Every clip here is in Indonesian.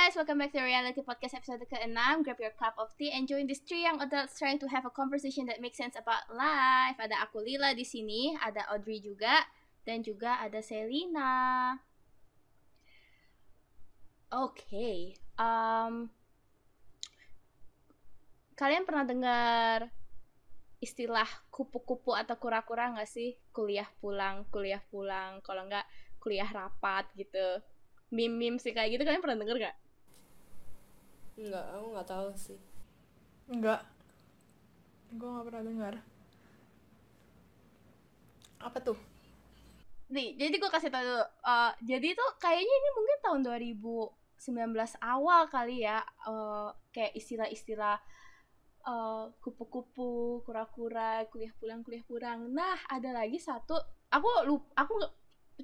guys, welcome back to Reality Podcast episode ke-6 Grab your cup of tea and join this three young adults trying to have a conversation that makes sense about life. Ada aku Lila di sini, ada Audrey juga, dan juga ada Selina. Oke, okay, um, kalian pernah dengar istilah kupu-kupu atau kura-kura nggak sih? Kuliah pulang, kuliah pulang, kalau nggak kuliah rapat gitu. Meme-meme sih kayak gitu. Kalian pernah denger gak? Enggak, aku nggak tahu sih. Enggak. Gue nggak pernah dengar. Apa tuh? Nih, jadi gue kasih tau dulu. Uh, jadi tuh kayaknya ini mungkin tahun 2019 awal kali ya. Uh, kayak istilah-istilah uh, kupu-kupu, kura-kura, kuliah pulang, kuliah pulang. Nah, ada lagi satu. Aku lupa, aku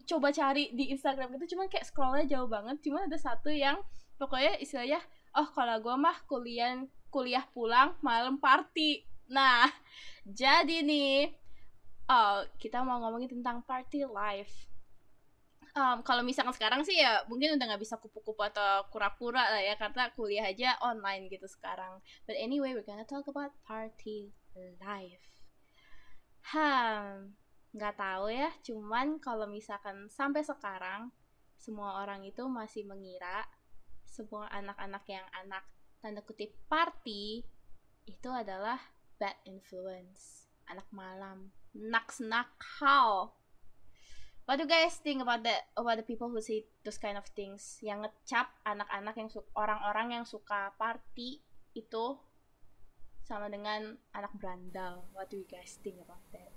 coba cari di Instagram gitu cuman kayak scrollnya jauh banget cuman ada satu yang pokoknya istilahnya oh kalau gue mah kuliah kuliah pulang malam party. Nah jadi nih oh, kita mau ngomongin tentang party life. Um, kalau misalkan sekarang sih ya mungkin udah nggak bisa kupu-kupu atau kura-kura lah ya karena kuliah aja online gitu sekarang. But anyway we're gonna talk about party life. Hmm nggak tahu ya cuman kalau misalkan sampai sekarang semua orang itu masih mengira semua anak-anak yang anak tanda kutip party itu adalah bad influence anak malam naks nakal What do you guys think about the about the people who say those kind of things yang ngecap anak-anak yang orang-orang yang suka party itu sama dengan anak berandal. What do you guys think about that?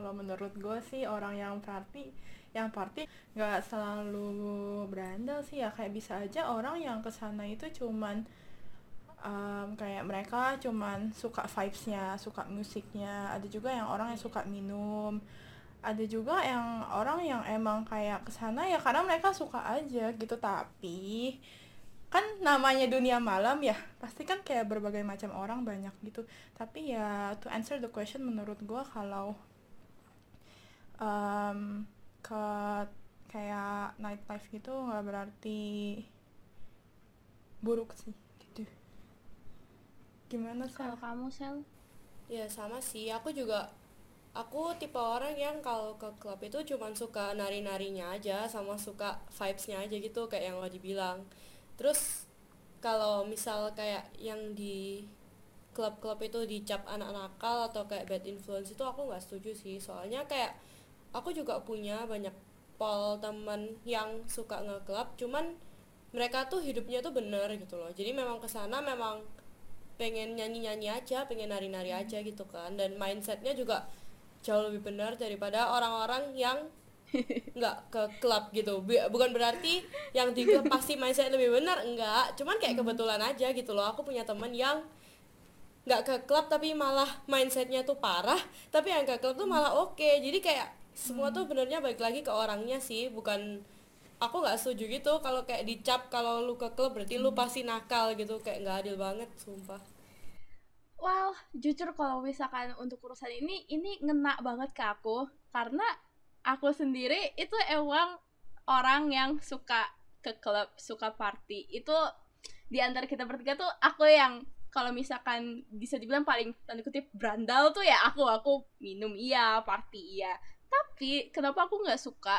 Kalau menurut gue sih orang yang party yang party nggak selalu berandal sih ya. Kayak bisa aja orang yang ke sana itu cuman um, kayak mereka cuman suka vibesnya suka musiknya. Ada juga yang orang yang suka minum. Ada juga yang orang yang emang kayak ke sana ya karena mereka suka aja gitu. Tapi kan namanya dunia malam ya pasti kan kayak berbagai macam orang banyak gitu. Tapi ya to answer the question menurut gue kalau um, ke kayak nightlife gitu nggak berarti buruk sih gitu. Gimana sih kalau kamu sel? Ya sama sih. Aku juga aku tipe orang yang kalau ke klub itu cuma suka nari-narinya aja sama suka vibesnya aja gitu kayak yang lo dibilang. Terus kalau misal kayak yang di klub-klub itu dicap anak nakal atau kayak bad influence itu aku nggak setuju sih. Soalnya kayak aku juga punya banyak pol temen yang suka ngeklub cuman mereka tuh hidupnya tuh bener gitu loh. Jadi memang ke sana memang pengen nyanyi nyanyi aja pengen nari nari aja gitu kan. Dan mindsetnya juga jauh lebih benar daripada orang-orang yang nggak ke klub gitu. Bukan berarti yang di klub pasti mindset lebih benar enggak. Cuman kayak hmm. kebetulan aja gitu loh. Aku punya temen yang nggak ke klub tapi malah mindsetnya tuh parah tapi yang ke klub tuh malah oke. Okay. jadi kayak semua tuh benernya balik lagi ke orangnya sih bukan aku nggak setuju gitu kalau kayak dicap kalau lu ke klub berarti lu pasti nakal gitu kayak nggak adil banget sumpah Well, jujur kalau misalkan untuk urusan ini, ini ngena banget ke aku. Karena aku sendiri itu emang orang yang suka ke klub, suka party. Itu di antara kita bertiga tuh aku yang kalau misalkan bisa dibilang paling tanda kutip brandal tuh ya aku aku minum iya party iya tapi kenapa aku nggak suka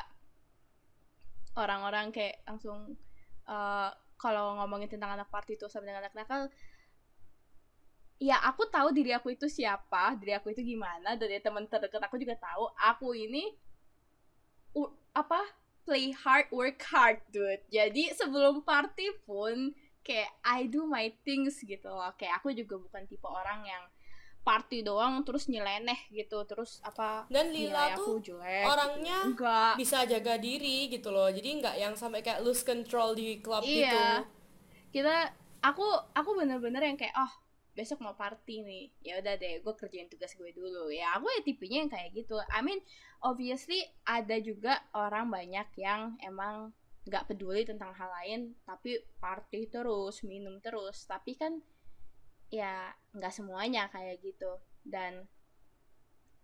orang-orang kayak langsung uh, kalau ngomongin tentang anak party itu sama dengan anak nakal ya aku tahu diri aku itu siapa diri aku itu gimana dari teman terdekat aku juga tahu aku ini uh, apa play hard work hard dude. Jadi sebelum party pun kayak I do my things gitu loh. Kayak aku juga bukan tipe orang yang party doang terus nyeleneh gitu terus apa dan Lila tuh jelek, orangnya enggak. bisa jaga diri gitu loh jadi nggak yang sampai kayak lose control di klub iya. gitu. Kita aku aku bener-bener yang kayak oh besok mau party nih. Ya udah deh gue kerjain tugas gue dulu. Ya aku ya tipenya yang kayak gitu. I mean obviously ada juga orang banyak yang emang nggak peduli tentang hal lain tapi party terus minum terus. Tapi kan ya nggak semuanya kayak gitu. Dan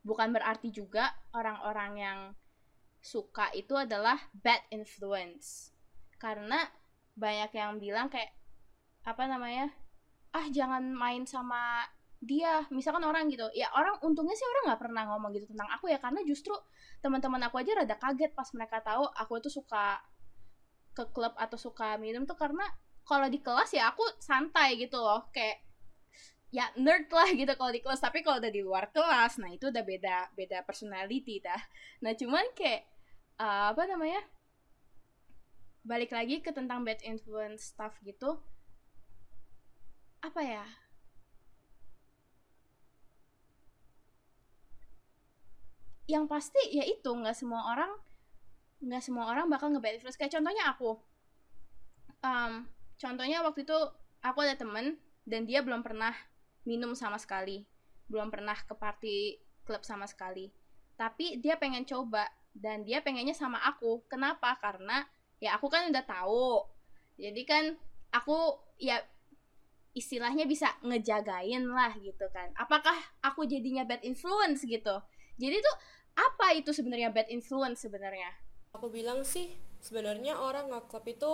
bukan berarti juga orang-orang yang suka itu adalah bad influence. Karena banyak yang bilang kayak apa namanya ah jangan main sama dia. Misalkan orang gitu. Ya orang untungnya sih orang nggak pernah ngomong gitu tentang aku ya karena justru teman-teman aku aja rada kaget pas mereka tahu aku itu suka ke klub atau suka minum tuh karena kalau di kelas ya aku santai gitu loh. Kayak ya nerd lah gitu kalau di kelas. Tapi kalau udah di luar kelas nah itu udah beda beda personality dah. Nah cuman kayak uh, apa namanya balik lagi ke tentang bad influence stuff gitu apa ya yang pasti ya itu nggak semua orang nggak semua orang bakal nge influence. Kayak contohnya aku um, contohnya waktu itu aku ada temen dan dia belum pernah minum sama sekali. Belum pernah ke party klub sama sekali. Tapi dia pengen coba dan dia pengennya sama aku. Kenapa? Karena ya aku kan udah tahu. Jadi kan aku ya istilahnya bisa ngejagain lah gitu kan. Apakah aku jadinya bad influence gitu? Jadi tuh apa itu sebenarnya bad influence sebenarnya? Aku bilang sih sebenarnya orang ngeklub itu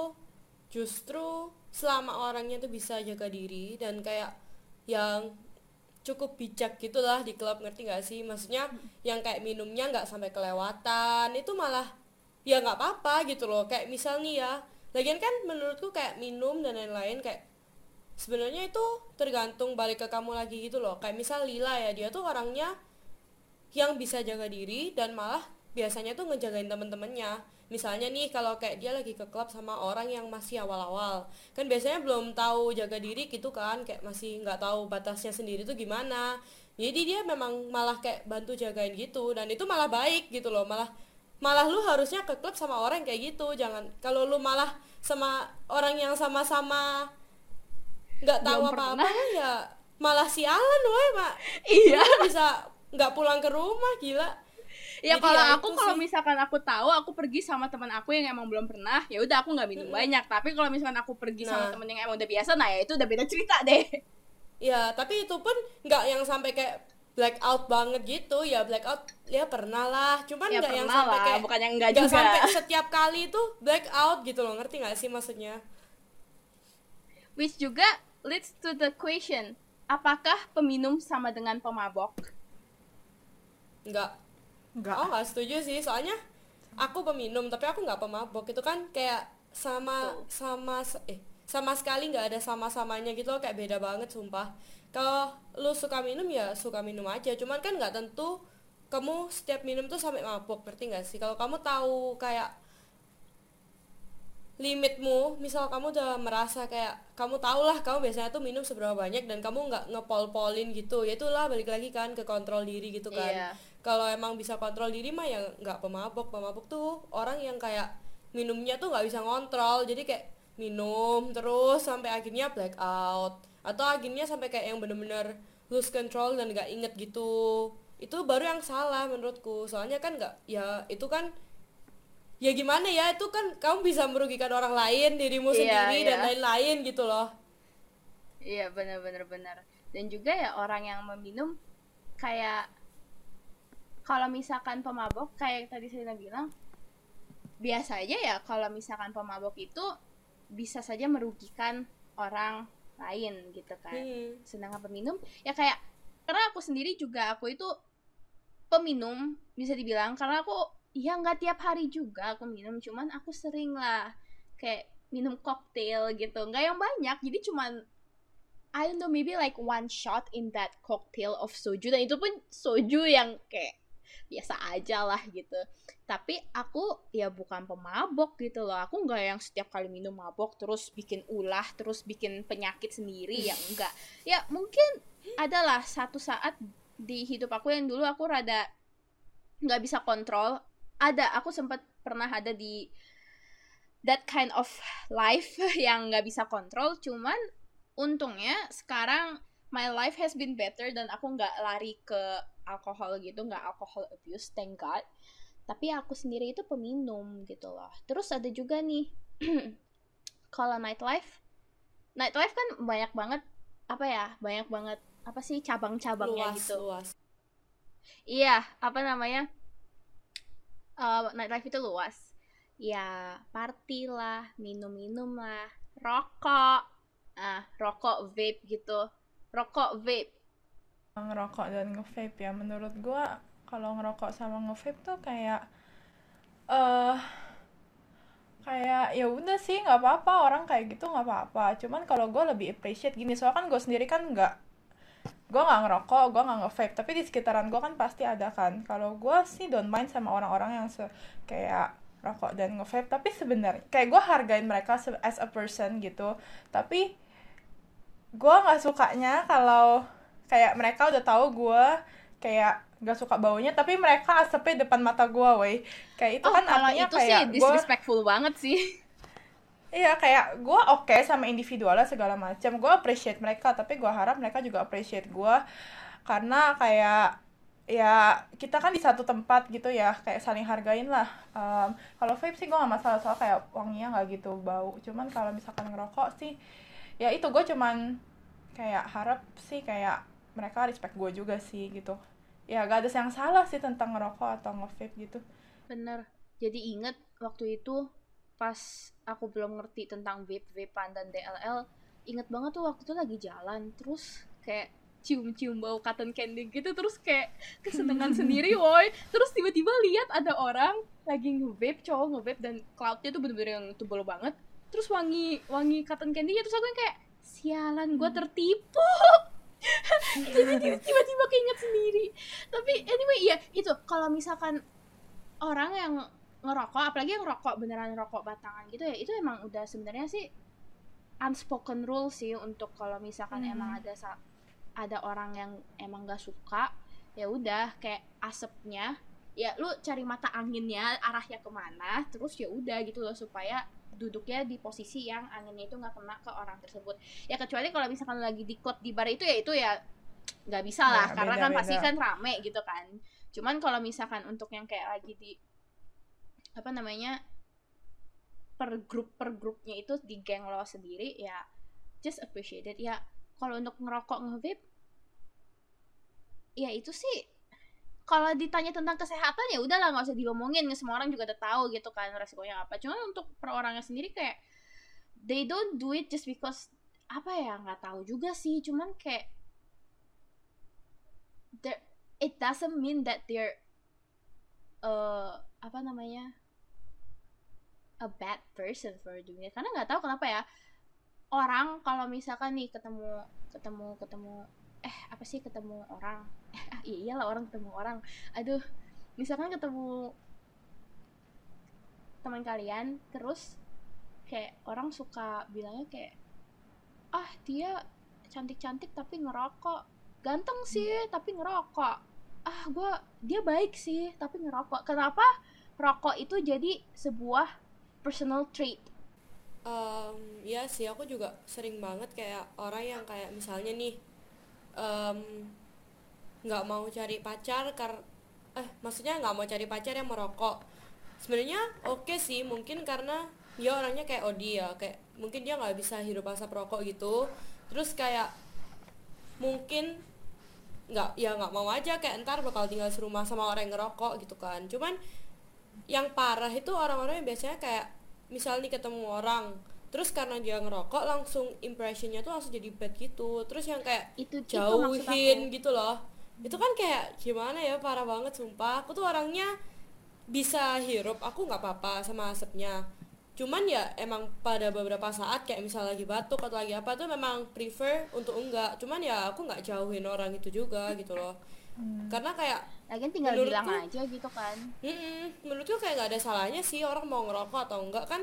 justru selama orangnya tuh bisa jaga diri dan kayak yang cukup bijak gitulah di klub ngerti gak sih? Maksudnya yang kayak minumnya nggak sampai kelewatan itu malah ya nggak apa-apa gitu loh. Kayak misal nih ya lagian kan menurutku kayak minum dan lain-lain kayak sebenarnya itu tergantung balik ke kamu lagi gitu loh. Kayak misal Lila ya dia tuh orangnya yang bisa jaga diri dan malah biasanya tuh ngejagain temen-temennya misalnya nih kalau kayak dia lagi ke klub sama orang yang masih awal-awal. Kan biasanya belum tahu jaga diri gitu kan kayak masih nggak tahu batasnya sendiri tuh gimana. Jadi dia memang malah kayak bantu jagain gitu dan itu malah baik gitu loh. Malah malah lu harusnya ke klub sama orang kayak gitu. Jangan kalau lu malah sama orang yang sama-sama nggak tahu apa-apa ya malah sialan woy mak. Iya. Bisa nggak pulang ke rumah gila ya kalau ya aku kalau misalkan aku tahu aku pergi sama teman aku yang emang belum pernah ya udah aku nggak minum hmm. banyak. Tapi kalau misalkan aku pergi nah. sama temen yang emang udah biasa nah ya itu udah beda cerita deh. Ya tapi itu pun nggak yang sampai kayak blackout banget gitu. Ya blackout ya pernah lah. Cuman ya, nggak yang sampai lah. kayak bukan yang enggak juga. sampai setiap kali itu blackout gitu loh. Ngerti nggak sih maksudnya? Which juga leads to the question apakah peminum sama dengan pemabok? Enggak. Enggak. Oh, enggak setuju sih. Soalnya aku peminum, tapi aku nggak pemabok. Itu kan kayak sama Tuh. sama eh sama sekali nggak ada sama-samanya gitu loh, kayak beda banget sumpah. Kalau lu suka minum ya suka minum aja, cuman kan nggak tentu kamu setiap minum tuh sampai mabok, ngerti nggak sih? Kalau kamu tahu kayak limitmu misal kamu udah merasa kayak kamu tau lah kamu biasanya tuh minum seberapa banyak dan kamu nggak ngepol-polin gitu ya itulah balik lagi kan ke kontrol diri gitu kan yeah kalau emang bisa kontrol diri mah ya nggak pemabok. Pemabok tuh orang yang kayak minumnya tuh nggak bisa ngontrol. Jadi kayak minum terus sampai akhirnya black out atau akhirnya sampai kayak yang bener-bener lose control dan nggak inget gitu. Itu baru yang salah menurutku. Soalnya kan nggak ya itu kan ya gimana ya itu kan kamu bisa merugikan orang lain dirimu yeah, sendiri yeah. dan lain-lain gitu loh. Iya benar-benar benar dan juga ya orang yang meminum kayak kalau misalkan pemabok kayak tadi saya bilang biasa aja ya kalau misalkan pemabok itu bisa saja merugikan orang lain gitu kan hmm. sedangkan peminum ya kayak karena aku sendiri juga aku itu peminum bisa dibilang karena aku ya nggak tiap hari juga aku minum cuman aku sering lah kayak minum koktail gitu nggak yang banyak jadi cuman I don't know maybe like one shot in that cocktail of soju dan itu pun soju yang kayak biasa aja lah gitu. Tapi aku ya bukan pemabok gitu loh. Aku nggak yang setiap kali minum mabok terus bikin ulah terus bikin penyakit sendiri yang enggak ya mungkin adalah satu saat di hidup aku yang dulu aku rada nggak bisa kontrol. Ada aku sempat pernah ada di that kind of life yang nggak bisa kontrol. Cuman untungnya sekarang my life has been better dan aku nggak lari ke alkohol gitu nggak alkohol abuse thank god. Tapi aku sendiri itu peminum gitu loh. Terus ada juga nih kalau nightlife nightlife kan banyak banget apa ya banyak banget apa sih cabang-cabangnya gitu. luas. iya apa namanya uh, nightlife itu luas. Ya party lah minum-minum lah rokok. Ah rokok vape gitu. Rokok vape ngerokok dan nge-vape ya. Menurut gua kalau ngerokok sama nge-vape tuh kayak eh kayak ya udah sih nggak apa-apa. Orang kayak gitu nggak apa-apa. Cuman kalau gue lebih appreciate gini soalnya kan gue sendiri kan nggak gue nggak ngerokok gue nggak nge-vape. Tapi di sekitaran gue kan pasti ada kan. Kalau gue sih don't mind sama orang-orang yang se kayak rokok dan nge-vape. Tapi sebenarnya kayak gue hargain mereka as a person gitu. Tapi gue nggak sukanya kalau kayak mereka udah tahu gue kayak gak suka baunya tapi mereka asapnya depan mata gue woi. Kayak itu oh, kan artinya itu kayak sih disrespectful banget sih. Iya kayak gue oke okay sama individualnya segala macam. Gue appreciate mereka tapi gue harap mereka juga appreciate gue karena kayak ya kita kan di satu tempat gitu ya kayak saling hargain lah. Um, kalau vape sih gue gak masalah soal kayak wanginya nggak gitu bau. Cuman kalau misalkan ngerokok sih ya itu gue cuman kayak harap sih kayak mereka respect gue juga sih gitu. Ya gak ada yang salah sih tentang ngerokok atau nge-vape gitu. Bener. Jadi inget waktu itu pas aku belum ngerti tentang vape vapean dan DLL inget banget tuh waktu itu lagi jalan terus kayak cium-cium bau cotton candy gitu terus kayak kesenangan sendiri woi. Terus tiba-tiba lihat ada orang lagi nge-vape cowok nge-vape dan cloudnya tuh bener-bener yang tebel banget. Terus wangi wangi cotton candy terus aku yang kayak sialan gue tertipu tiba-tiba keinget sendiri tapi anyway iya itu kalau misalkan orang yang ngerokok apalagi yang rokok beneran rokok batangan gitu ya itu emang udah sebenarnya sih unspoken rule sih untuk kalau misalkan hmm. emang ada ada orang yang emang gak suka ya udah kayak asapnya ya lu cari mata anginnya arahnya ke mana terus ya udah gitu loh supaya duduknya di posisi yang anginnya itu nggak kena ke orang tersebut. Ya kecuali kalau misalkan lagi di klub di bar itu ya itu ya nggak bisa lah ya, karena beda, kan beda. pasti kan rame gitu kan. Cuman kalau misalkan untuk yang kayak lagi di apa namanya per grup per grupnya itu di geng lo sendiri ya just appreciate it. Ya kalau untuk ngerokok nge ya itu sih kalau ditanya tentang kesehatan ya udahlah nggak usah diomongin. Semua orang juga udah tahu gitu kan resikonya apa. Cuma untuk per orangnya sendiri kayak they don't do it just because apa ya nggak tahu juga sih. Cuman kayak there, it doesn't mean that they're uh, apa namanya a bad person for doing it. Karena nggak tahu kenapa ya orang kalau misalkan nih ketemu ketemu ketemu eh apa sih ketemu orang? Eh ah, iya iyalah orang ketemu orang. Aduh misalkan ketemu teman kalian terus kayak orang suka bilangnya kayak ah dia cantik-cantik tapi ngerokok. Ganteng sih tapi ngerokok. Ah gue dia baik sih tapi ngerokok. Kenapa rokok itu jadi sebuah personal trait? Um, ya sih aku juga sering banget kayak orang yang kayak misalnya nih nggak um, mau cari pacar kar eh maksudnya nggak mau cari pacar yang merokok. Sebenarnya oke okay sih mungkin karena dia orangnya kayak Odi ya kayak mungkin dia nggak bisa hidup asap rokok gitu. Terus kayak mungkin nggak ya nggak mau aja kayak ntar bakal tinggal serumah sama orang yang ngerokok gitu kan. Cuman yang parah itu orang-orang yang biasanya kayak misalnya ketemu orang terus karena dia ngerokok langsung impressionnya tuh langsung jadi bad gitu. Terus yang kayak itu jauhin gitu loh. Itu kan kayak gimana ya parah banget sumpah. Aku tuh orangnya bisa hirup aku nggak apa-apa sama asapnya. Cuman ya emang pada beberapa saat kayak misalnya lagi batuk atau lagi apa tuh memang prefer untuk enggak. Cuman ya aku nggak jauhin orang itu juga gitu loh. Hmm. karena kayak lagi tinggal bilang aja gitu kan. Mm menurutku kayak nggak ada salahnya sih orang mau ngerokok atau enggak kan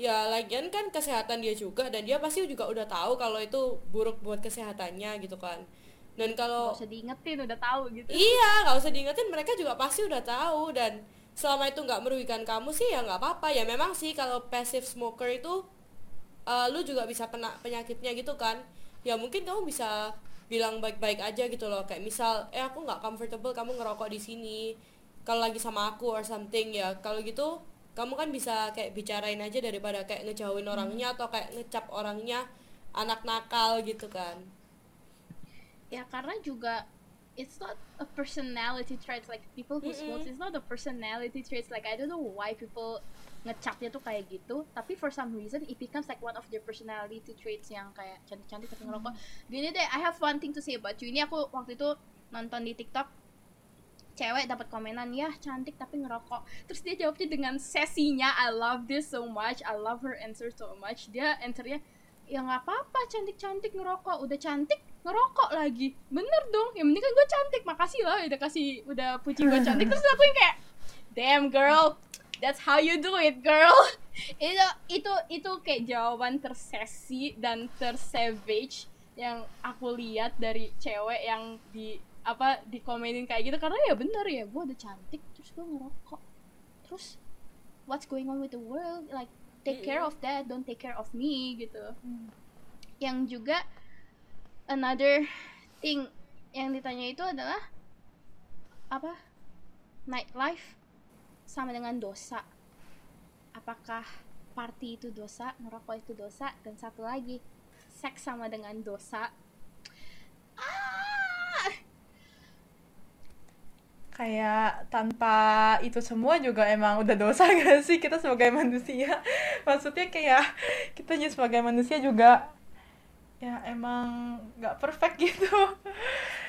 ya lagian kan kesehatan dia juga dan dia pasti juga udah tahu kalau itu buruk buat kesehatannya gitu kan. Dan kalau nggak usah diingetin udah tahu gitu. Iya nggak usah diingetin mereka juga pasti udah tahu dan selama itu nggak merugikan kamu sih ya nggak apa-apa. Ya memang sih kalau passive smoker itu uh, lu juga bisa kena penyakitnya gitu kan. Ya mungkin kamu bisa bilang baik-baik aja gitu loh. Kayak misal eh aku nggak comfortable kamu ngerokok di sini. Kalau lagi sama aku or something ya. Kalau gitu kamu kan bisa kayak bicarain aja daripada kayak ngejauhin hmm. orangnya atau kayak ngecap orangnya anak nakal gitu kan ya karena juga it's not a personality trait like people who mm -mm. smoke it's not a personality trait like I don't know why people ngecapnya tuh kayak gitu tapi for some reason it becomes like one of their personality traits yang kayak cantik-cantik tapi ngerokok gini deh I have one thing to say about you ini aku waktu itu nonton di TikTok cewek dapat komenan ya cantik tapi ngerokok. Terus dia jawabnya dengan sesinya I love this so much I love her answer so much. Dia answernya ya nggak apa-apa cantik-cantik ngerokok. Udah cantik ngerokok lagi. Bener dong yang penting kan gue cantik. Makasih lah udah kasih udah puji gue cantik. Terus aku yang kayak damn girl that's how you do it girl. Itu itu itu kayak jawaban tersesi dan tersavage yang aku lihat dari cewek yang di apa dikomenin kayak gitu karena ya bener ya gue udah cantik terus gue ngerokok. Terus what's going on with the world? Like take care of that don't take care of me gitu. Yang juga another thing yang ditanya itu adalah apa nightlife sama dengan dosa. Apakah party itu dosa ngerokok itu dosa dan satu lagi seks sama dengan dosa. Ah kayak tanpa itu semua juga emang udah dosa gak sih? Kita sebagai manusia. Maksudnya kayak kita juga sebagai manusia juga ya emang nggak perfect gitu.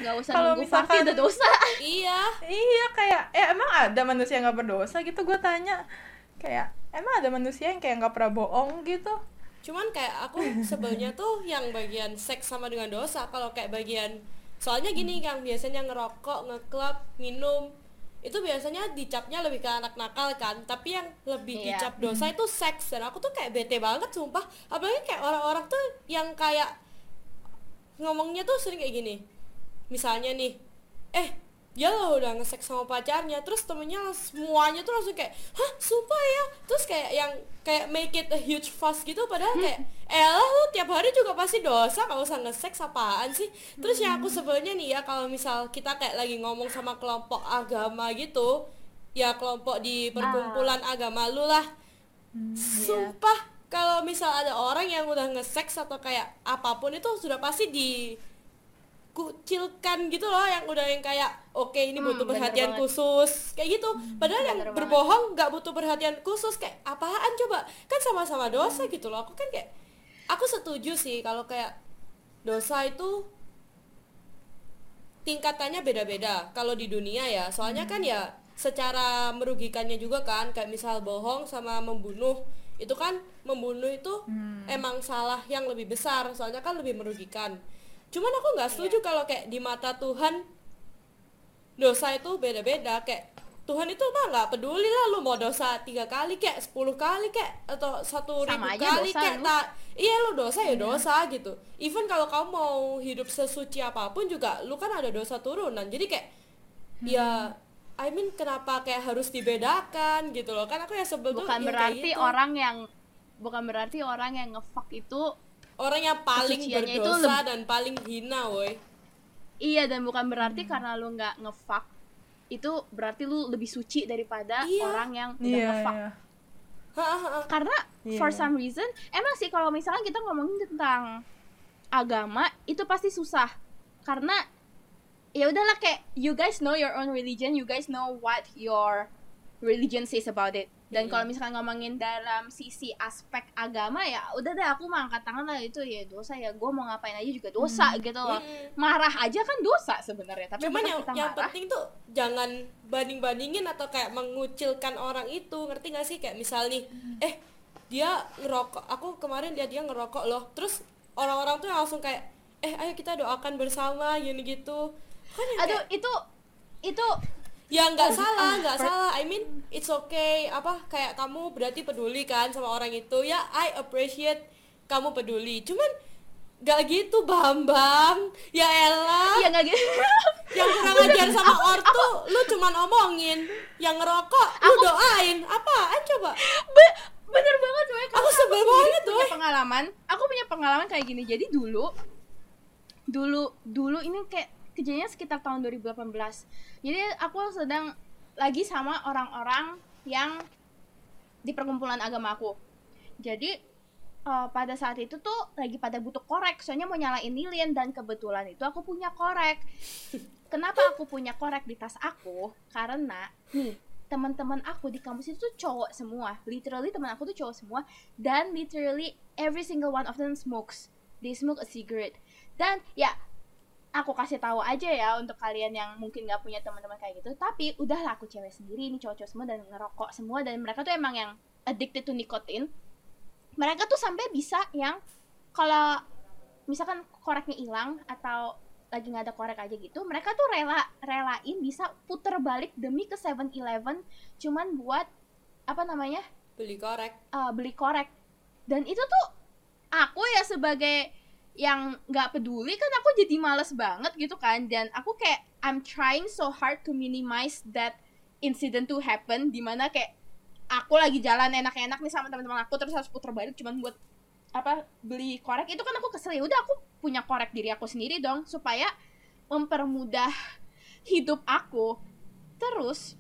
Nggak usah Kalau misalkan- udah dosa. Iya. Iya kayak ya emang ada manusia yang nggak berdosa gitu? Gue tanya. Kayak emang ada manusia yang kayak nggak pernah bohong gitu? Cuman kayak aku sebelnya tuh yang bagian seks sama dengan dosa. Kalau kayak bagian soalnya gini yang biasanya ngerokok ngeklub minum itu biasanya dicapnya lebih ke anak nakal kan. Tapi yang lebih Iya. dicap dosa itu seks. Dan aku tuh kayak bete banget sumpah. Apalagi kayak orang-orang tuh yang kayak ngomongnya tuh sering kayak gini. Misalnya nih eh dia lo udah nge-sex sama pacarnya terus temennya semuanya tuh langsung kayak hah sumpah ya? Terus kayak yang kayak make it a huge fuss gitu padahal kayak elah lu tiap hari juga pasti dosa kalau usah nge-sex apaan sih? Terus yang aku sebelnya nih ya kalau misal kita kayak lagi ngomong sama kelompok agama gitu ya kelompok di perkumpulan agama lu lah. Sumpah kalau misal ada orang yang udah nge-sex atau kayak apa pun itu sudah pasti di kucilkan gitu loh yang udah yang kayak oke ini Hmm, butuh perhatian banget. khusus. Kayak gitu. Padahal yang banget. berbohong nggak butuh perhatian khusus kayak apaan coba? Kan sama-sama dosa Hmm. gitu loh. Aku kan kayak aku setuju sih kalau kayak dosa itu tingkatannya beda-beda kalau di dunia ya. Soalnya kan ya secara merugikannya juga kan kayak misal bohong sama membunuh itu kan membunuh itu emang salah yang lebih besar. Soalnya kan lebih merugikan cuman aku nggak setuju kalau kayak di mata Tuhan dosa itu beda-beda. Kayak Tuhan itu mah nggak peduli lah lu mau dosa tiga kali kayak 10 kali kayak atau satu ribu aja kali dosa kayak lu. tak. Iya lu dosa ya dosa gitu. Even kalau kamu mau hidup sesuci apa pun juga lu kan ada dosa turunan. Jadi kayak ya I mean kenapa kayak harus dibedakan gitu loh. Kan aku ya sebel tuh bukan berarti gitu. orang yang bukan berarti orang yang ngefuck itu orang yang paling kesuciannya itu berdosa leb- dan paling hina woi iya dan bukan berarti karena lu nggak ngefuck itu berarti lu lebih suci daripada Iya. orang yang udah iya ngefuck iya Hahaha. karena Iya. for some reason emang sih kalau misalnya kita ngomongin tentang agama itu pasti susah karena ya udahlah kayak you guys know your own religion you guys know what your religion says about it dan Mm-mm. kalau misalnya ngomongin dalam sisi aspek agama ya udah deh aku mah angkat tangan lah itu ya dosa ya gue mau ngapain aja juga dosa gitu loh. Mm-mm. marah aja kan dosa sebenarnya tapi cuman yang kita yang marah. penting tuh jangan banding bandingin atau kayak mengucilkan orang itu ngerti gak sih? Kayak misal nih eh dia ngerokok aku kemarin dia dia ngerokok loh. Terus orang-orang tuh langsung kayak eh ayo kita doakan bersama gini gitu kan aduh kayak, itu itu ya nggak salah ah, nggak salah. I mean it's okay. Apa kayak kamu berarti peduli kan sama orang itu. Ya I appreciate kamu peduli. Cuman gak gitu Bambang. Ya elah ya nggak gitu. Yang kurang ajar sama ortu lu cuman omongin. Yang ngerokok lu doain. Apaan coba. Be- bener banget woy Aku sebel banget, woy. pengalaman. Aku punya pengalaman kayak gini. Jadi dulu dulu dulu ini kayak kejadiannya sekitar tahun 2018 jadi aku sedang lagi sama orang-orang yang di perkumpulan agama aku. Jadi eh, pada saat itu tuh lagi pada butuh korek soalnya mau nyalain lilin dan kebetulan itu aku punya korek. Kenapa aku punya korek di tas aku? Karena nih teman-teman aku di kampus itu tuh cowok semua. Literally teman aku tuh cowok semua. Dan literally every single one of them smokes. They smoke a cigarette. Dan ya aku kasih tahu aja ya untuk kalian yang mungkin nggak punya teman-teman kayak gitu. Tapi udahlah aku cewek sendiri ini cowok-cowok semua dan ngerokok semua dan mereka tuh emang yang addicted to nicotine mereka tuh sampai bisa yang kalau misalkan koreknya hilang atau lagi nggak ada korek aja gitu mereka tuh rela relain bisa puter balik demi ke 7-Eleven cuman buat apa namanya beli korek. uh, beli korek. Dan itu tuh aku ya sebagai yang nggak peduli kan aku jadi males banget gitu kan. Dan aku kayak I'm trying so hard to minimize that incident to happen. Di mana kayak aku lagi jalan enak-enak nih sama teman-teman aku terus harus puter balik cuman buat apa beli korek. Itu kan aku kesel. Ya udah aku punya korek diri aku sendiri dong supaya mempermudah hidup aku terus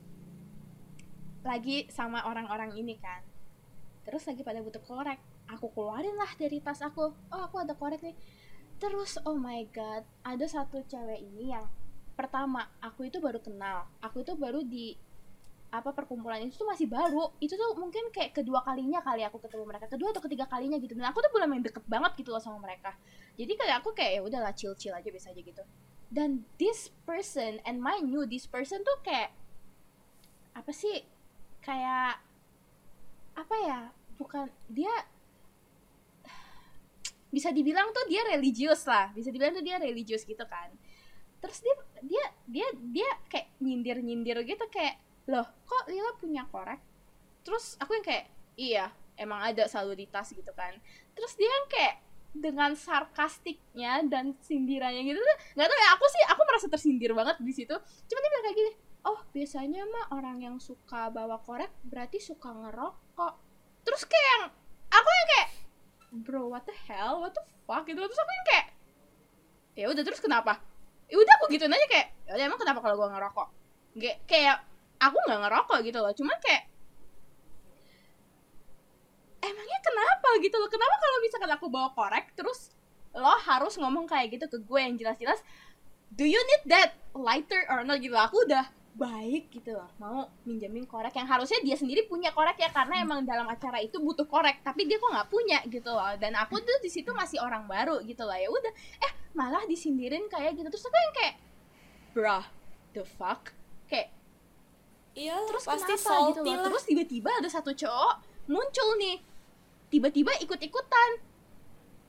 lagi sama orang-orang ini kan. Terus lagi pada butuh korek aku keluarin lah dari tas aku. Oh aku ada korek nih. Terus oh my god ada satu cewek ini yang pertama aku itu baru kenal. Aku itu baru di apa perkumpulan itu tuh masih baru. Itu tuh mungkin kayak kedua kalinya kali aku ketemu mereka. Kedua atau ketiga kalinya gitu. Dan aku tuh belum yang deket banget gitu loh sama mereka. Jadi kayak aku kayak ya udahlah chill chill aja biasa aja gitu. Dan this person and my new this person tuh kayak apa sih kayak apa ya bukan dia bisa dibilang tuh dia religius lah bisa dibilang tuh dia religius gitu kan. Terus dia dia dia dia kayak nyindir nyindir gitu kayak loh kok Lila punya korek? Terus aku yang kayak iya emang ada selalu gitu kan. Terus dia yang kayak dengan sarkastiknya dan sindirannya gitu nggak tahu ya aku sih aku merasa tersindir banget di situ. Cuma dia bilang kayak gini oh biasanya mah orang yang suka bawa korek berarti suka ngerokok. Terus kayak yang aku yang kayak bro what the hell? What the fuck? Gitu. Terus aku yang kayak ya udah terus kenapa? Ya udah aku gituin aja kayak ya emang kenapa kalau gue ngerokok? Kayak kayak aku nggak ngerokok gitu loh. Cuman kayak emangnya kenapa? Gitu loh. Kenapa kalau misalkan aku bawa korek terus lo harus ngomong kayak gitu ke gue yang jelas-jelas? Do you need that lighter or not? Gitu. Aku udah baik gitu loh. Mau minjemin korek yang harusnya dia sendiri punya korek ya karena emang dalam acara itu butuh korek tapi dia kok nggak punya gitu loh. Dan aku tuh di situ masih orang baru gitu loh. Ya udah eh malah disindirin kayak gitu. Terus aku yang kayak bruh the fuck? Kayak iya terus pasti kenapa? Salty gitu loh. lah. Terus tiba-tiba ada satu cowok muncul nih. Tiba-tiba ikut-ikutan.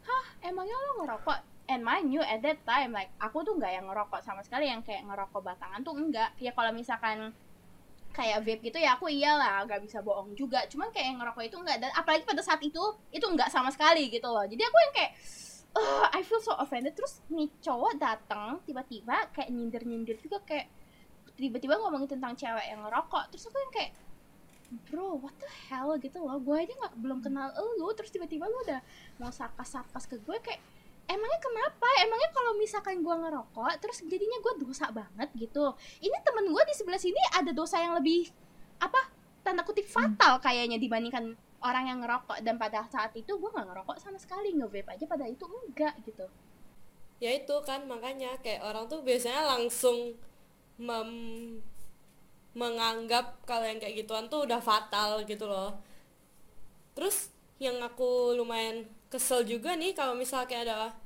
Hah emangnya lo ngerokok and mind you at that time like aku tuh nggak yang ngerokok sama sekali yang kayak ngerokok batangan tuh enggak. Ya kalau misalkan kayak vape gitu ya aku iyalah nggak bisa bohong juga. Cuman kayak yang ngerokok itu enggak dan apalagi pada saat itu itu enggak sama sekali gitu loh. Jadi aku yang kayak "Ugh, I feel so offended. Terus nih cowok datang tiba-tiba kayak nyindir-nyindir juga kayak tiba-tiba ngomongin tentang cewek yang ngerokok. Terus aku yang kayak bro what the hell? Gitu loh. Gue aja nggak belum kenal lu terus tiba-tiba lu udah mau sarkas-sarkas ke gue kayak emangnya kenapa? Emangnya kalau misalkan gue ngerokok terus jadinya gue dosa banget gitu. Ini temen gue di sebelah sini ada dosa yang lebih apa tanda kutip fatal kayaknya dibandingkan orang yang ngerokok. Dan pada saat itu gue nggak ngerokok sama sekali nge-vape aja pada itu enggak gitu. Ya itu kan makanya kayak orang tuh biasanya langsung mem menganggap kalau yang kayak gituan tuh udah fatal gitu loh. Terus yang aku lumayan kesel juga nih kalau misal kayak ada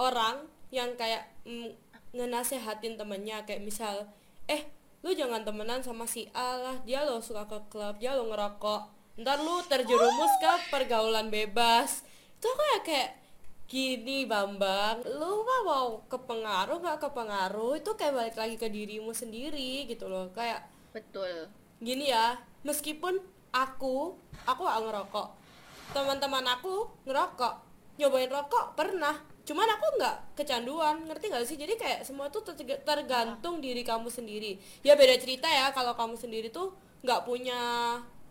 orang yang kayak mm, ngenasehatin temennya. Kayak misal eh lu jangan temenan sama si A lah dia lo suka ke klub dia lo ngerokok. Ntar lu terjerumus ke pergaulan bebas. Itu aku ya kayak gini Bambang lu mah mau kepengaruh nggak kepengaruh? Itu kayak balik lagi ke dirimu sendiri gitu loh. Kayak betul. gini ya meskipun aku aku gak ngerokok teman-teman aku ngerokok nyobain rokok pernah. Cuman aku nggak kecanduan ngerti nggak sih? Jadi kayak semua tuh ter- tergantung diri kamu sendiri. Ya beda cerita ya kalau kamu sendiri tuh nggak punya